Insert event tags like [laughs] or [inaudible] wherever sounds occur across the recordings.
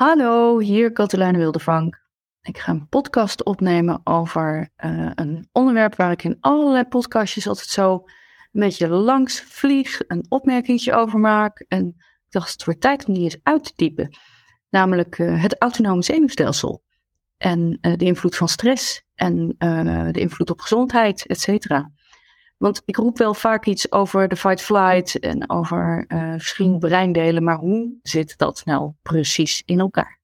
Hallo, hier Katelijne Wildevank. Ik ga een podcast opnemen over uh, een onderwerp waar ik in allerlei podcastjes altijd zo een beetje langs vlieg, een opmerkingje over maak. En ik dacht, het wordt tijd om die eens uit te diepen. Namelijk uh, het autonome zenuwstelsel. En uh, de invloed van stress en de invloed op gezondheid, et cetera. Want ik roep wel vaak iets over de fight-flight en over uh, verschillende breindelen, maar hoe zit dat nou precies in elkaar?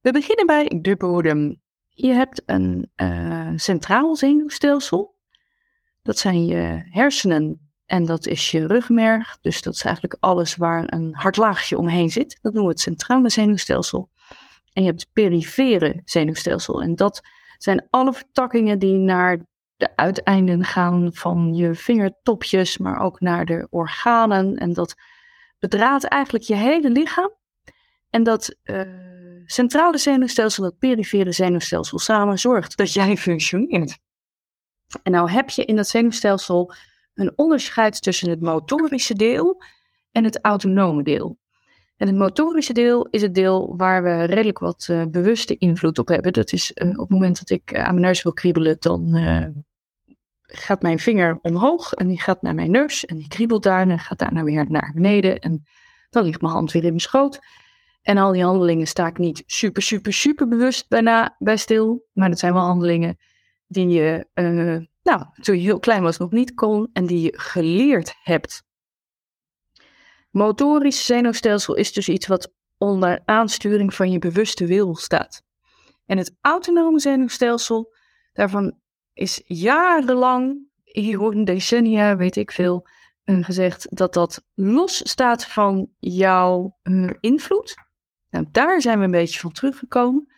We beginnen bij de bodem. Je hebt een uh, centraal zenuwstelsel. Dat zijn je hersenen en dat is je rugmerg. Dus dat is eigenlijk alles waar een hardlaagje omheen zit. Dat noemen we het centrale zenuwstelsel. En je hebt het perifere zenuwstelsel. En dat zijn alle vertakkingen die naar de uiteinden gaan van je vingertopjes, maar ook naar de organen. En dat bedraadt eigenlijk je hele lichaam. En dat uh, centrale zenuwstelsel, dat perifere zenuwstelsel samen zorgt dat jij functioneert. En nou heb je in dat zenuwstelsel een onderscheid tussen het motorische deel en het autonome deel. En het motorische deel is het deel waar we redelijk wat uh, bewuste invloed op hebben. Dat is uh, op het moment dat ik aan mijn neus wil kriebelen, dan gaat mijn vinger omhoog en die gaat naar mijn neus en die kriebelt daar en gaat daarna weer naar beneden en dan ligt mijn hand weer in mijn schoot. En al die handelingen sta ik niet super, super, super bewust bijna bij stil, maar dat zijn wel handelingen die je, nou, toen je heel klein was nog niet kon en die je geleerd hebt. Motorisch zenuwstelsel is dus iets wat onder aansturing van je bewuste wil staat. En het autonome zenuwstelsel, daarvan is jarenlang, hier een decennia, weet ik veel, uh, gezegd dat dat los staat van jouw uh, invloed. Nou, daar zijn we een beetje van teruggekomen,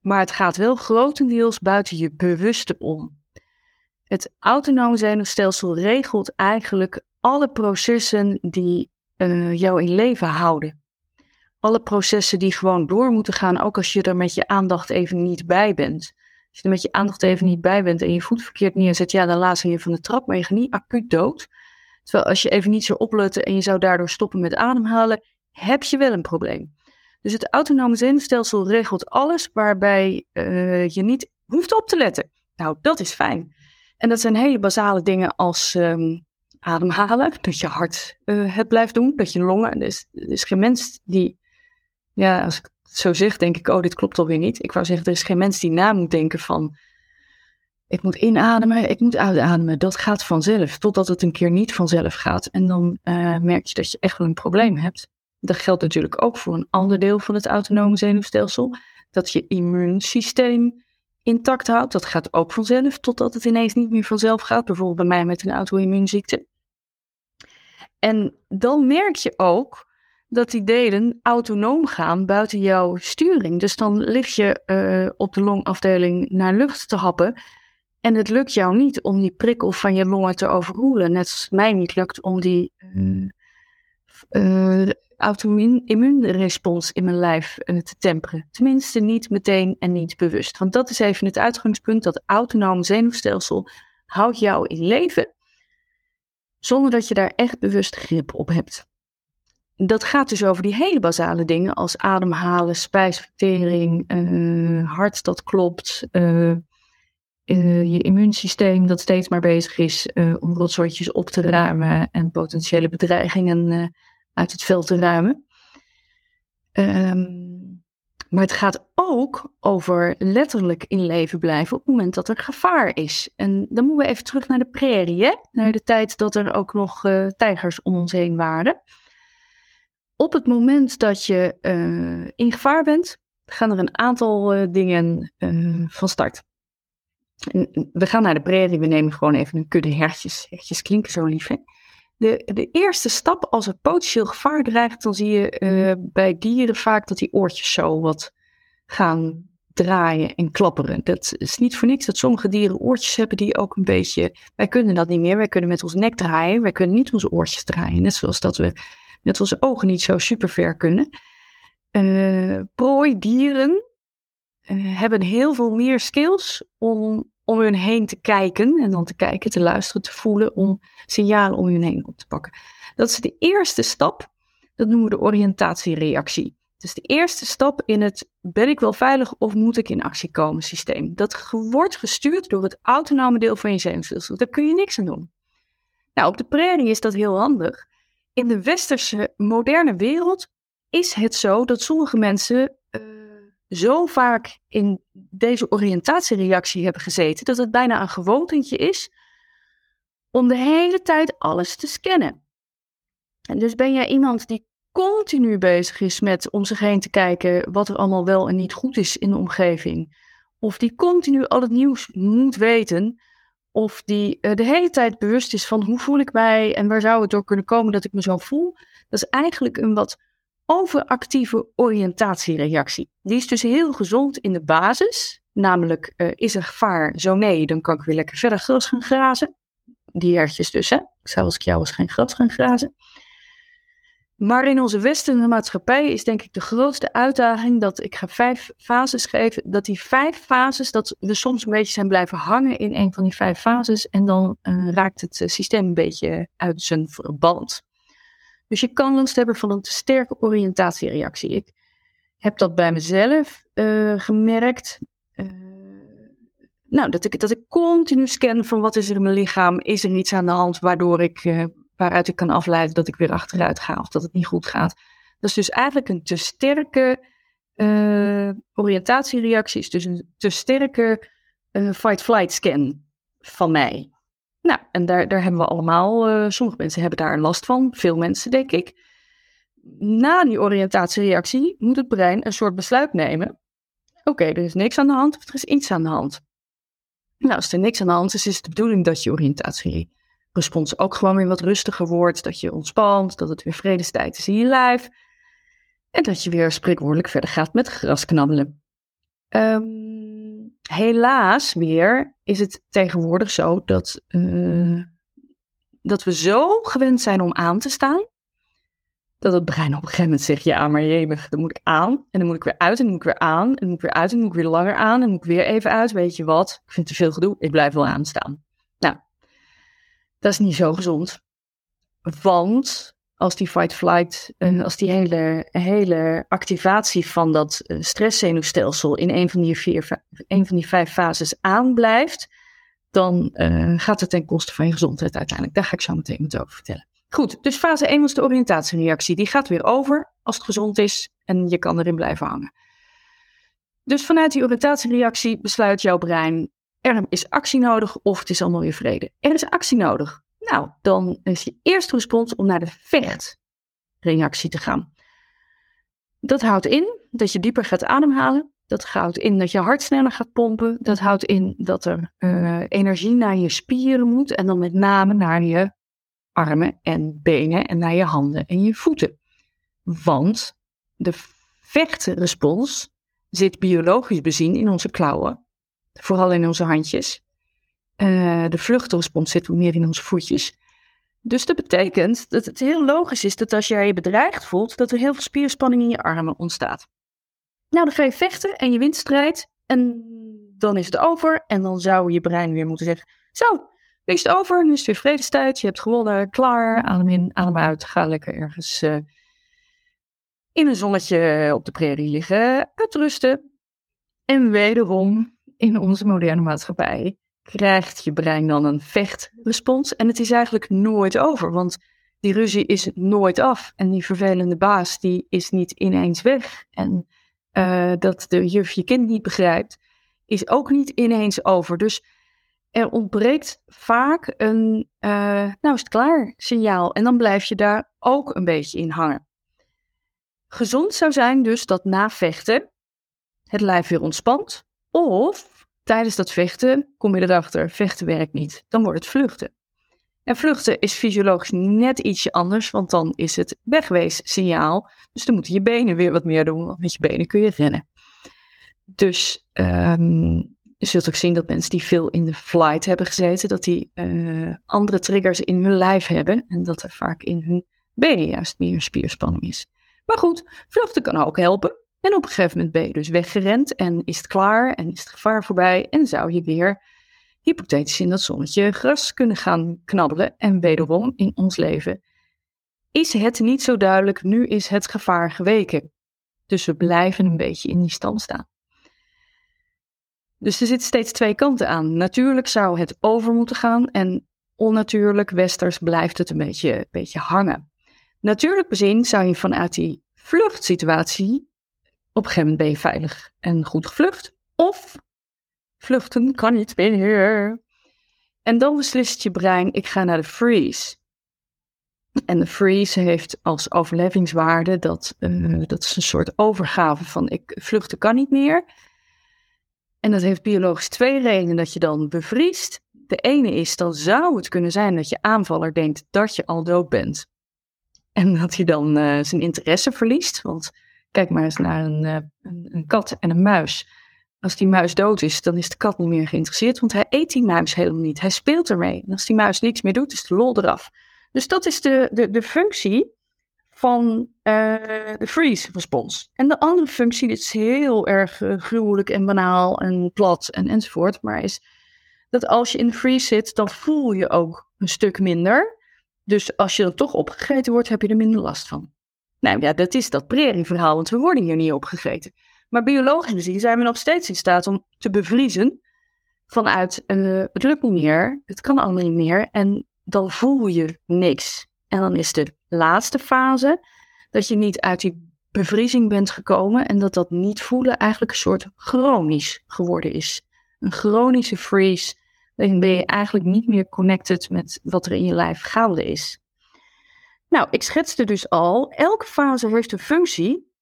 maar het gaat wel grotendeels buiten je bewuste om. Het autonome zenuwstelsel regelt eigenlijk alle processen die uh, jou in leven houden. Alle processen die gewoon door moeten gaan, ook als je er met je aandacht even niet bij bent. Als je er met je aandacht even niet bij bent en je voet verkeerd neerzet, ja, dan laat je van de trap, maar je gaat niet acuut dood. Terwijl als je even niet zou opletten en je zou daardoor stoppen met ademhalen, heb je wel een probleem. Dus het autonome zenuwstelsel regelt alles waarbij uh, je niet hoeft op te letten. Nou, dat is fijn. En dat zijn hele basale dingen als um, ademhalen, dat je hart uh, het blijft doen, dat je longen. Dus er is geen mens die, ja, als ik zo zeg, denk ik, oh, dit klopt alweer niet. Ik wou zeggen, er is geen mens die na moet denken van, ik moet inademen, ik moet uitademen. Dat gaat vanzelf, totdat het een keer niet vanzelf gaat. En dan uh, merk je dat je echt wel een probleem hebt. Dat geldt natuurlijk ook voor een ander deel van het autonome zenuwstelsel. Dat je immuunsysteem intact houdt. Dat gaat ook vanzelf, totdat het ineens niet meer vanzelf gaat. Bijvoorbeeld bij mij met een auto-immuunziekte. En dan merk je ook dat die delen autonoom gaan buiten jouw sturing. Dus dan lig je uh, op de longafdeling naar lucht te happen. En het lukt jou niet om die prikkel van je longen te overroelen. Net als mij niet lukt om die uh, uh, auto-immuunrespons in mijn lijf te temperen. Tenminste, niet meteen en niet bewust. Want dat is even het uitgangspunt. Dat autonome zenuwstelsel houdt jou in leven. Zonder dat je daar echt bewust grip op hebt dat gaat dus over die hele basale dingen als ademhalen, spijsvertering, uh, hart dat klopt, uh, uh, je immuunsysteem dat steeds maar bezig is om rotzooitjes op te ruimen en potentiële bedreigingen uit het veld te ruimen. Um, maar het gaat ook over letterlijk in leven blijven op het moment dat er gevaar is. En dan moeten we even terug naar de prairie, hè? naar de tijd dat er ook nog tijgers om ons heen waren op het moment dat je uh, in gevaar bent, gaan er een aantal uh, dingen van start. En we gaan naar de prairie, we nemen gewoon even een kudde hertjes. Hertjes klinken zo lief? De, de eerste stap als er potentieel gevaar dreigt, dan zie je bij dieren vaak dat die oortjes zo wat gaan draaien en klapperen. Dat is niet voor niks dat sommige dieren oortjes hebben die ook een beetje... Wij kunnen dat niet meer, wij kunnen met ons nek draaien, wij kunnen niet onze oortjes draaien. Net zoals dat we net onze ogen niet zo super ver kunnen. Uh, prooidieren uh, hebben heel veel meer skills om om hun heen te kijken en dan te kijken, te luisteren, te voelen, om signalen om hun heen op te pakken. Dat is de eerste stap. Dat noemen we de oriëntatiereactie. Dus de eerste stap in het ben ik wel veilig of moet ik in actie komen systeem. Dat wordt gestuurd door het autonome deel van je zenuwstelsel. Daar kun je niks aan doen. Nou, op de prairie is dat heel handig. In de westerse moderne wereld is het zo dat sommige mensen zo vaak in deze oriëntatiereactie hebben gezeten dat het bijna een gewoontje is om de hele tijd alles te scannen. En dus ben jij iemand die continu bezig is met om zich heen te kijken wat er allemaal wel en niet goed is in de omgeving. Of die continu al het nieuws moet weten. Of die uh, de hele tijd bewust is van hoe voel ik mij en waar zou het door kunnen komen dat ik me zo voel. Dat is eigenlijk een wat overactieve oriëntatiereactie. Die is dus heel gezond in de basis. Namelijk, uh, is er gevaar? Zo nee, dan kan ik weer lekker verder gras gaan grazen. Die hertjes dus, hè. Ik zou als ik jou was geen gras gaan grazen. Maar in onze westerse maatschappij is denk ik de grootste uitdaging dat ik ga vijf fases geven. Dat die vijf fases, dat we soms een beetje zijn blijven hangen in een van die vijf fases. En dan uh, raakt het eh, systeem een beetje uit zijn verband. Dus je kan last hebben van een te sterke oriëntatiereactie. Ik heb dat bij mezelf uh, gemerkt. nou, dat ik, dat ik continu scan van wat is er in mijn lichaam. Is er iets aan de hand waardoor ik waaruit ik kan afleiden dat ik weer achteruit ga of dat het niet goed gaat. Dat is dus eigenlijk een te sterke oriëntatiereactie, is dus een te sterke fight-flight scan van mij. Nou, en daar, daar hebben we allemaal, uh, sommige mensen hebben daar last van, veel mensen denk ik. Na die oriëntatiereactie moet het brein een soort besluit nemen. Oké, er is niks aan de hand of er is iets aan de hand. Nou, als er niks aan de hand is, is het de bedoeling dat je oriëntatie respons ook gewoon weer wat rustiger wordt. Dat je ontspant, dat het weer vredestijd is in je lijf. En dat je weer spreekwoordelijk verder gaat met grasknabbelen. Um, helaas weer is het tegenwoordig zo dat, uh, dat we zo gewend zijn om aan te staan. Dat het brein op een gegeven moment zegt, ja maar jemig, dan moet ik aan. En dan moet ik weer uit en dan moet ik weer aan. En dan moet ik weer uit en dan moet ik weer langer aan. En dan moet ik weer even uit. Weet je wat, ik vind te veel gedoe, ik blijf wel aanstaan. Nou, dat is niet zo gezond. Want als die fight-flight, als die hele, hele activatie van dat uh, stresszenuwstelsel in een van, die vier, een van die vijf fases aanblijft, dan uh, gaat het ten koste van je gezondheid uiteindelijk. Daar ga ik zo meteen met over vertellen. Goed, dus fase 1 was de oriëntatiereactie. Die gaat weer over als het gezond is en je kan erin blijven hangen. Dus vanuit die oriëntatiereactie besluit jouw brein, er is actie nodig of het is allemaal weer vrede. Er is actie nodig. Nou, dan is je eerste respons om naar de vechtreactie te gaan. Dat houdt in dat je dieper gaat ademhalen. Dat houdt in dat je hart sneller gaat pompen. Dat houdt in dat er uh, energie naar je spieren moet. En dan met name naar je armen en benen en naar je handen en je voeten. Want de vechtrespons zit biologisch bezien in onze klauwen Vooral in onze handjes. Uh, de vluchtrespons zit meer in onze voetjes. Dus dat betekent dat het heel logisch is dat als jij je bedreigd voelt, dat er heel veel spierspanning in je armen ontstaat. Nou, dan ga je vechten en je wint strijd en dan is het over. En dan zou je brein weer moeten zeggen, zo, nu is het over, nu is het weer vredestijd, je hebt gewonnen, klaar, adem in, adem uit, ga lekker ergens uh, in een zonnetje op de prairie liggen, uitrusten. En wederom in onze moderne maatschappij krijgt je brein dan een vechtrespons. En het is eigenlijk nooit over, want die ruzie is nooit af. En die vervelende baas, die is niet ineens weg. En uh, dat de juf je kind niet begrijpt, is ook niet ineens over. Dus er ontbreekt vaak een, uh, nou is het klaar, signaal. En dan blijf je daar ook een beetje in hangen. Gezond zou zijn dus dat na vechten het lijf weer ontspant. Of Tijdens dat vechten kom je erachter, vechten werkt niet. Dan wordt het vluchten. En vluchten is fysiologisch net ietsje anders, want dan is het wegwees-signaal. Dus dan moeten je benen weer wat meer doen, want met je benen kun je rennen. Dus um, je zult ook zien dat mensen die veel in de flight hebben gezeten, dat die uh, andere triggers in hun lijf hebben. En dat er vaak in hun benen juist meer spierspanning is. Maar goed, vluchten kan ook helpen. En op een gegeven moment ben je dus weggerend en is het klaar en is het gevaar voorbij en zou je weer hypothetisch in dat zonnetje gras kunnen gaan knabbelen. En wederom in ons leven is het niet zo duidelijk, nu is het gevaar geweken. Dus we blijven een beetje in die stand staan. Dus er zitten steeds twee kanten aan. Natuurlijk zou het over moeten gaan en onnatuurlijk, westers, blijft het een beetje, beetje hangen. Natuurlijk bezien zou je vanuit die vluchtsituatie, op een gegeven moment ben je veilig en goed gevlucht, of vluchten kan niet meer. En dan beslist je brein, ik ga naar de freeze. En de freeze heeft als overlevingswaarde dat, uh, dat is een soort overgave van ik vluchten kan niet meer. En dat heeft biologisch twee redenen dat je dan bevriest. De ene is, dan zou het kunnen zijn dat je aanvaller denkt dat je al dood bent. En dat hij dan uh, zijn interesse verliest. Want kijk maar eens naar een, uh, een, een, kat en een muis. Als die muis dood is, dan is de kat niet meer geïnteresseerd. Want hij eet die muis helemaal niet. Hij speelt ermee. En als die muis niks meer doet, is de lol eraf. Dus dat is de, de, de functie van uh, de freeze respons. En de andere functie, dit is heel erg uh, gruwelijk en banaal en plat en enzovoort, maar is dat als je in de freeze zit, dan voel je ook een stuk minder. Dus als je dan toch opgegeten wordt, heb je er minder last van. Nou ja, dat is dat prairie-verhaal, want we worden hier niet opgegeten. Maar biologisch gezien zijn we nog steeds in staat om te bevriezen vanuit uh, het lukt niet meer, het kan allemaal niet meer en dan voel je niks. En dan is de laatste fase dat je niet uit die bevriezing bent gekomen en dat dat niet voelen eigenlijk een soort chronisch geworden is. Een chronische freeze, dan ben je eigenlijk niet meer connected met wat er in je lijf gaande is. Nou, ik schetste dus al, elke fase heeft een functie,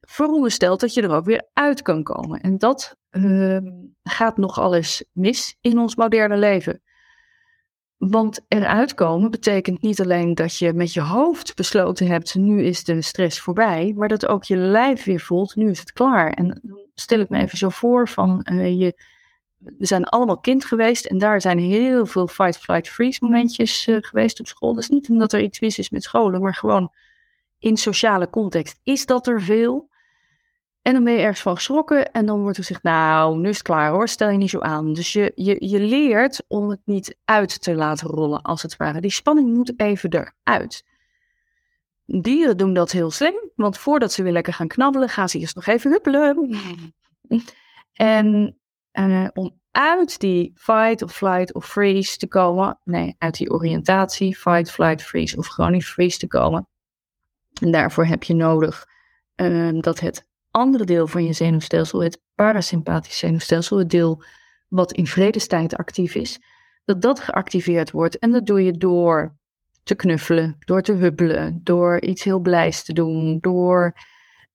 verondersteld dat je er ook weer uit kan komen. En dat uh, gaat nogal eens mis in ons moderne leven. Want eruit komen betekent niet alleen dat je met je hoofd besloten hebt, nu is de stress voorbij, maar dat ook je lijf weer voelt, nu is het klaar. En dan stel ik me even zo voor van, uh, je, we zijn allemaal kind geweest en daar zijn heel veel fight, flight, freeze momentjes uh, geweest op school. Dat is niet omdat er iets mis is met scholen, maar gewoon in sociale context is dat er veel. En dan ben je ergens van geschrokken en dan wordt er gezegd, nou, nu is het klaar hoor, stel je niet zo aan. Dus je, je, je leert om het niet uit te laten rollen, als het ware. Die spanning moet even eruit. Dieren doen dat heel slim, want voordat ze weer lekker gaan knabbelen, gaan ze eerst nog even huppelen. [laughs] En uh, om uit die fight of flight of freeze te komen, nee, uit die oriëntatie, fight, flight, freeze of niet freeze te komen. En daarvoor heb je nodig uh, dat het andere deel van je zenuwstelsel, het parasympathisch zenuwstelsel, het deel wat in vredestijd actief is, dat dat geactiveerd wordt. En dat doe je door te knuffelen, door te huppelen, door iets heel blijs te doen, door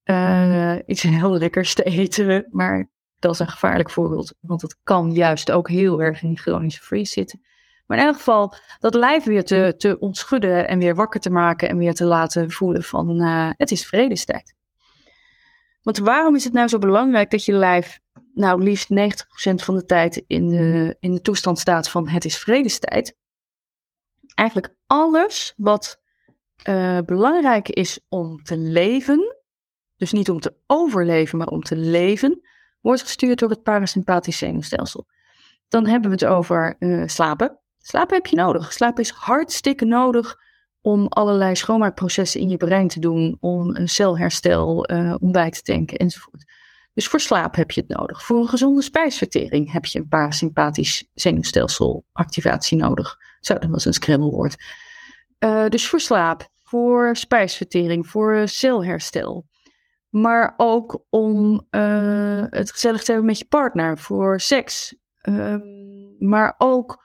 uh, iets heel lekkers te eten. Maar dat is een gevaarlijk voorbeeld, want het kan juist ook heel erg in die chronische freeze zitten. Maar in elk geval dat lijf weer te, te ontschudden en weer wakker te maken en weer te laten voelen van uh, het is vredestijd. Want waarom is het nou zo belangrijk dat je lijf nou liefst 90% van de tijd in de, in de toestand staat van het is vredestijd? Eigenlijk alles wat uh, belangrijk is om te leven, dus niet om te overleven, maar om te leven, wordt gestuurd door het parasympathisch zenuwstelsel. Dan hebben we het over uh, slapen. Slapen heb je nodig. Slapen is hartstikke nodig om allerlei schoonmaakprocessen in je brein te doen, om een celherstel, uh, om bij te tanken enzovoort. Dus voor slaap heb je het nodig. Voor een gezonde spijsvertering heb je een parasympathisch zenuwstelselactivatie nodig. Zo, dat was een scrabblewoord. Uh, dus voor slaap, voor spijsvertering, voor celherstel. Maar ook om uh, het gezellig te hebben met je partner, voor seks. Uh, maar ook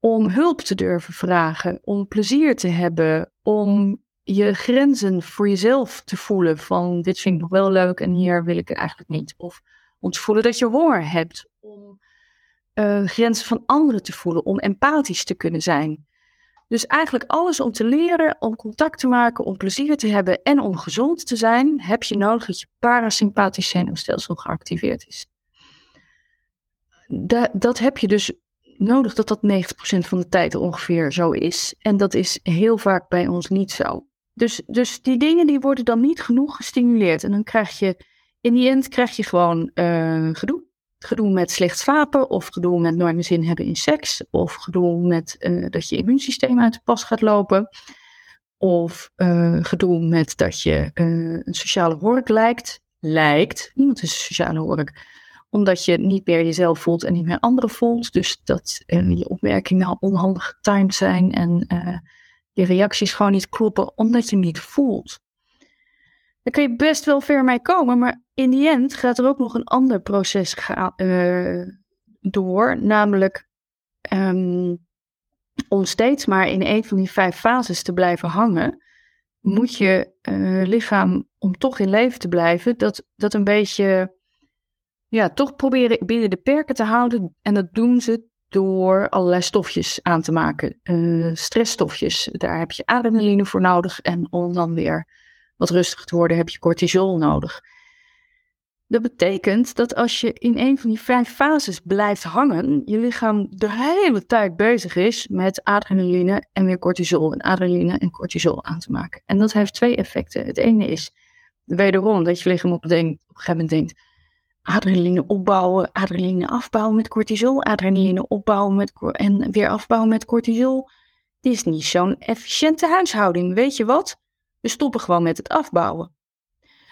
om hulp te durven vragen, om plezier te hebben, om je grenzen voor jezelf te voelen van dit vind ik nog wel leuk en hier wil ik het eigenlijk niet. Of om te voelen dat je honger hebt, om uh, grenzen van anderen te voelen, om empathisch te kunnen zijn. Dus eigenlijk alles om te leren, om contact te maken, om plezier te hebben en om gezond te zijn, heb je nodig dat je parasympathisch zenuwstelsel geactiveerd is. Da dat heb je dus nodig dat dat 90% van de tijd ongeveer zo is. En dat is heel vaak bij ons niet zo. Dus, dus die dingen die worden dan niet genoeg gestimuleerd. En dan krijg je, in die end krijg je gewoon uh, gedoe. Gedoe met slecht slapen, of gedoe met nooit meer zin hebben in seks, of gedoe met uh, dat je immuunsysteem uit de pas gaat lopen. Of uh, gedoe met dat je uh, een sociale hork lijkt. Lijkt. Niemand is een sociale hork. Omdat je niet meer jezelf voelt en niet meer anderen voelt. Dus dat je opmerkingen onhandig getimed zijn. En je reacties gewoon niet kloppen. Omdat je niet voelt. Daar kun je best wel ver mee komen. Maar in die end gaat er ook nog een ander proces door. Namelijk um, om steeds maar in een van die vijf fases te blijven hangen, moet je uh, lichaam, om toch in leven te blijven, dat, dat een beetje, ja, toch proberen binnen de perken te houden. En dat doen ze door allerlei stofjes aan te maken. Uh, stressstofjes, daar heb je adrenaline voor nodig. En om dan weer wat rustiger te worden, heb je cortisol nodig. Dat betekent dat als je in een van die vijf fases blijft hangen, je lichaam de hele tijd bezig is met adrenaline en weer cortisol en adrenaline en cortisol aan te maken. En dat heeft twee effecten. Het ene is wederom dat je lichaam op, een gegeven moment denkt, adrenaline opbouwen, adrenaline afbouwen met cortisol, adrenaline opbouwen met, en weer afbouwen met cortisol. Dit is niet zo'n efficiënte huishouding. Weet je wat? Stoppen gewoon met het afbouwen.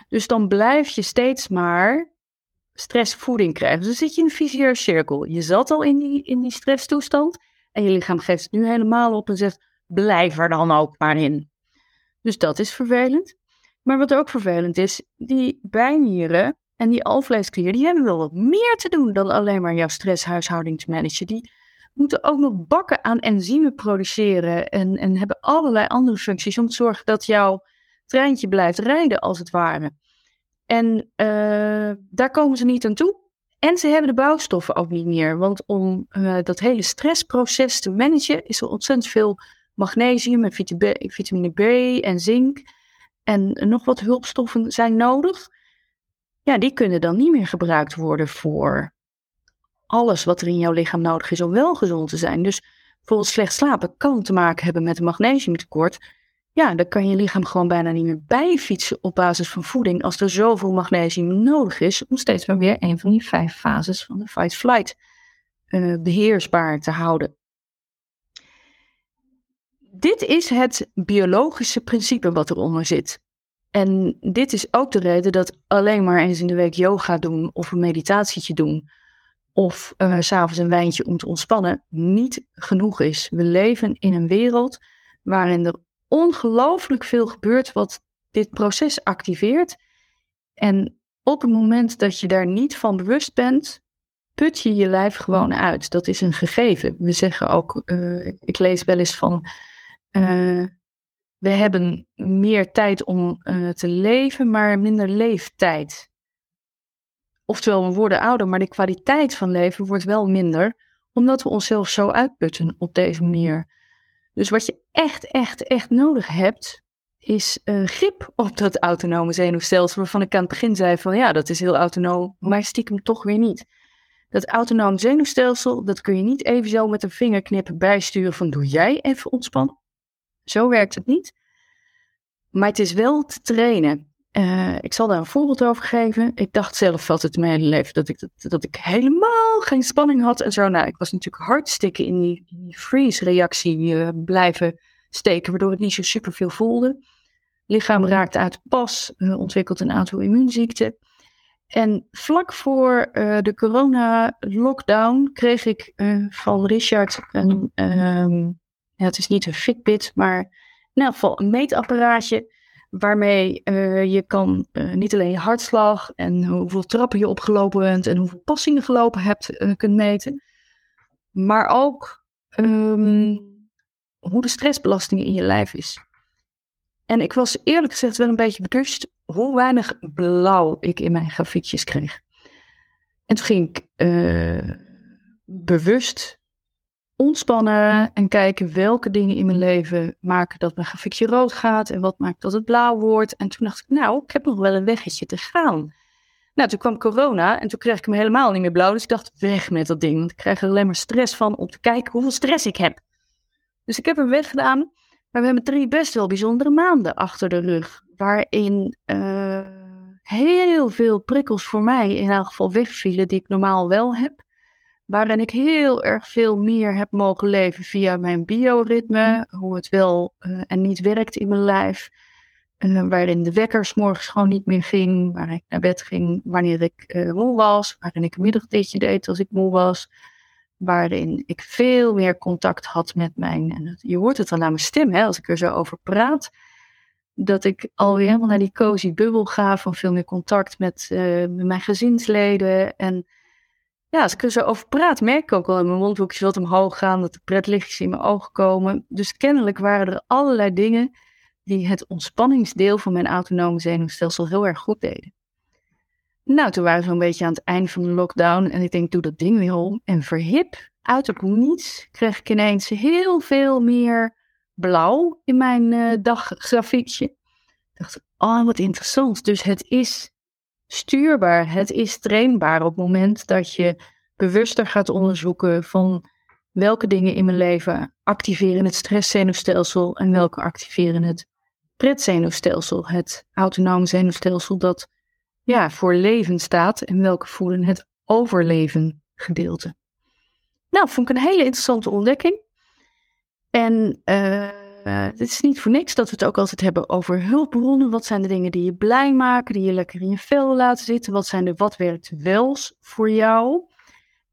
Dus dan blijf je steeds maar stressvoeding krijgen. Dus dan zit je in een vicieuze cirkel. Je zat al in die, in die stresstoestand en je lichaam geeft het nu helemaal op en zegt: blijf er dan ook maar in. Dus dat is vervelend. Maar wat ook vervelend is, die bijnieren en die alvleesklieren, die hebben wel wat meer te doen dan alleen maar jouw stresshuishouding te managen. Die moeten ook nog bakken aan enzymen produceren en, en hebben allerlei andere functies om te zorgen dat jouw treintje blijft rijden, als het ware. En uh, daar komen ze niet aan toe. En ze hebben de bouwstoffen ook niet meer. Want om uh, dat hele stressproces te managen, is er ontzettend veel magnesium en vitamine B en zink. En nog wat hulpstoffen zijn nodig. Ja, die kunnen dan niet meer gebruikt worden voor alles wat er in jouw lichaam nodig is om wel gezond te zijn. Dus bijvoorbeeld slecht slapen kan te maken hebben met een magnesiumtekort ja, dan kan je lichaam gewoon bijna niet meer bijfietsen op basis van voeding als er zoveel magnesium nodig is om steeds maar weer een van die vijf fases van de fight-flight uh, beheersbaar te houden. Dit is het biologische principe wat eronder zit. En dit is ook de reden dat alleen maar eens in de week yoga doen of een meditatietje doen of uh, s'avonds een wijntje om te ontspannen niet genoeg is. We leven in een wereld waarin er ongelooflijk veel gebeurt wat dit proces activeert. En op het moment dat je daar niet van bewust bent, put je je lijf gewoon uit. Dat is een gegeven. We zeggen ook, uh, ik lees wel eens van, uh, we hebben meer tijd om te leven, maar minder leeftijd. Oftewel, we worden ouder, maar de kwaliteit van leven wordt wel minder, omdat we onszelf zo uitputten op deze manier. Dus wat je echt, echt, echt nodig hebt, is uh, grip op dat autonome zenuwstelsel. Waarvan ik aan het begin zei van ja, dat is heel autonoom, maar stiekem toch weer niet. Dat autonome zenuwstelsel, dat kun je niet even zo met een vingerknip bijsturen van doe jij even ontspannen. Zo werkt het niet. Maar het is wel te trainen. Uh, ik zal daar een voorbeeld over geven. Ik dacht zelf altijd mijn hele leven dat ik, dat, dat ik helemaal geen spanning had en zo. Nou, ik was natuurlijk hartstikke in die, die freeze-reactie uh, blijven steken, waardoor ik niet zo super veel voelde. Lichaam raakte uit pas, uh, ontwikkelt een aantal immuunziekten. En vlak voor de corona-lockdown kreeg ik van Richard een, um, ja, het is niet een Fitbit, maar in elk geval een meetapparaatje waarmee uh, je kan uh, niet alleen je hartslag en hoeveel trappen je opgelopen bent en hoeveel passingen gelopen hebt uh, kunt meten, maar ook um, hoe de stressbelasting in je lijf is. En ik was eerlijk gezegd wel een beetje bewust hoe weinig blauw ik in mijn grafiekjes kreeg. En toen ging ik bewust ontspannen en kijken welke dingen in mijn leven maken dat mijn grafiekje rood gaat en wat maakt dat het blauw wordt. En toen dacht ik, nou, ik heb nog wel een weggetje te gaan. Nou, toen kwam corona en toen kreeg ik hem helemaal niet meer blauw. Dus ik dacht, weg met dat ding. Want ik krijg er alleen maar stress van om te kijken hoeveel stress ik heb. Dus ik heb hem weggedaan. Maar we hebben drie best wel bijzondere maanden achter de rug. Waarin uh, heel veel prikkels voor mij in elk geval wegvielen die ik normaal wel heb. Waarin ik heel erg veel meer heb mogen leven via mijn bioritme, hoe het wel eh, en niet werkt in mijn lijf. Uh, waarin de wekkers morgens gewoon niet meer ging, waar ik naar bed ging wanneer ik uh, moe was, waarin ik een middagditje deed als ik moe was, waarin ik veel meer contact had met mijn, en je hoort het dan aan mijn stem hè, als ik er zo over praat, dat ik alweer helemaal naar die cozy bubbel ga van veel meer contact met, met mijn gezinsleden en ja, als ik er zo over praat, merk ik ook wel in mijn mondhoekjes wat omhoog gaan, dat de pretlichtjes in mijn ogen komen. Dus kennelijk waren er allerlei dingen die het ontspanningsdeel van mijn autonome zenuwstelsel heel erg goed deden. Nou, toen waren we zo'n beetje aan het eind van de lockdown en ik denk, doe dat ding weer om. En verhip, uit het niets, kreeg ik ineens heel veel meer blauw in mijn uh, daggrafiekje. Ik dacht, oh, wat interessant. Dus het is stuurbaar. Het is trainbaar op het moment dat je bewuster gaat onderzoeken van welke dingen in mijn leven activeren het stresszenuwstelsel en welke activeren het pretzenuwstelsel, het autonome zenuwstelsel dat ja, voor leven staat en welke voelen het overleven gedeelte. Nou, vond ik een hele interessante ontdekking. En uh, uh, het is niet voor niks dat we het ook altijd hebben over hulpbronnen. Wat zijn de dingen die je blij maken, die je lekker in je vel laten zitten? Wat zijn de wat werkt wels voor jou?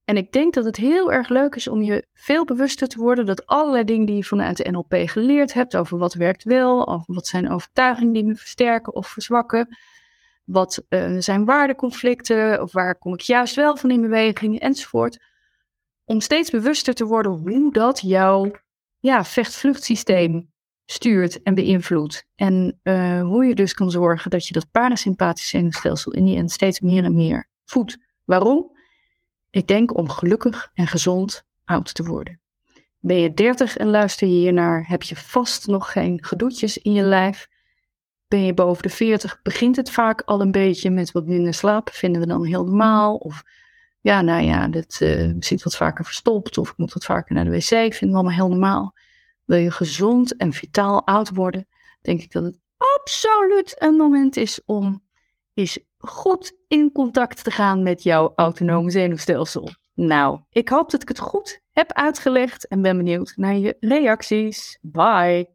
En ik denk dat het heel erg leuk is om je veel bewuster te worden dat allerlei dingen die je vanuit de NLP geleerd hebt over wat werkt wel, of wat zijn overtuigingen die me versterken of verzwakken, wat uh, zijn waardeconflicten of waar kom ik juist wel van in beweging enzovoort. Om steeds bewuster te worden hoe dat jouw ja, vecht-vluchtsysteem stuurt en beïnvloedt. En uh, hoe je dus kan zorgen dat je dat parasympathische zenuwstelsel in die end steeds meer en meer voedt. Waarom? Ik denk om gelukkig en gezond oud te worden. Ben je 30 en luister je hiernaar, heb je vast nog geen gedoetjes in je lijf. Ben je boven de 40, begint het vaak al een beetje met wat minder slaap. Vinden we dan heel normaal? Of ja, nou ja, dit uh, zit wat vaker verstopt of ik moet wat vaker naar de wc. Vinden we allemaal heel normaal. Wil je gezond en vitaal oud worden, denk ik dat het absoluut een moment is om eens goed in contact te gaan met jouw autonome zenuwstelsel. Nou, ik hoop dat ik het goed heb uitgelegd en ben benieuwd naar je reacties. Bye!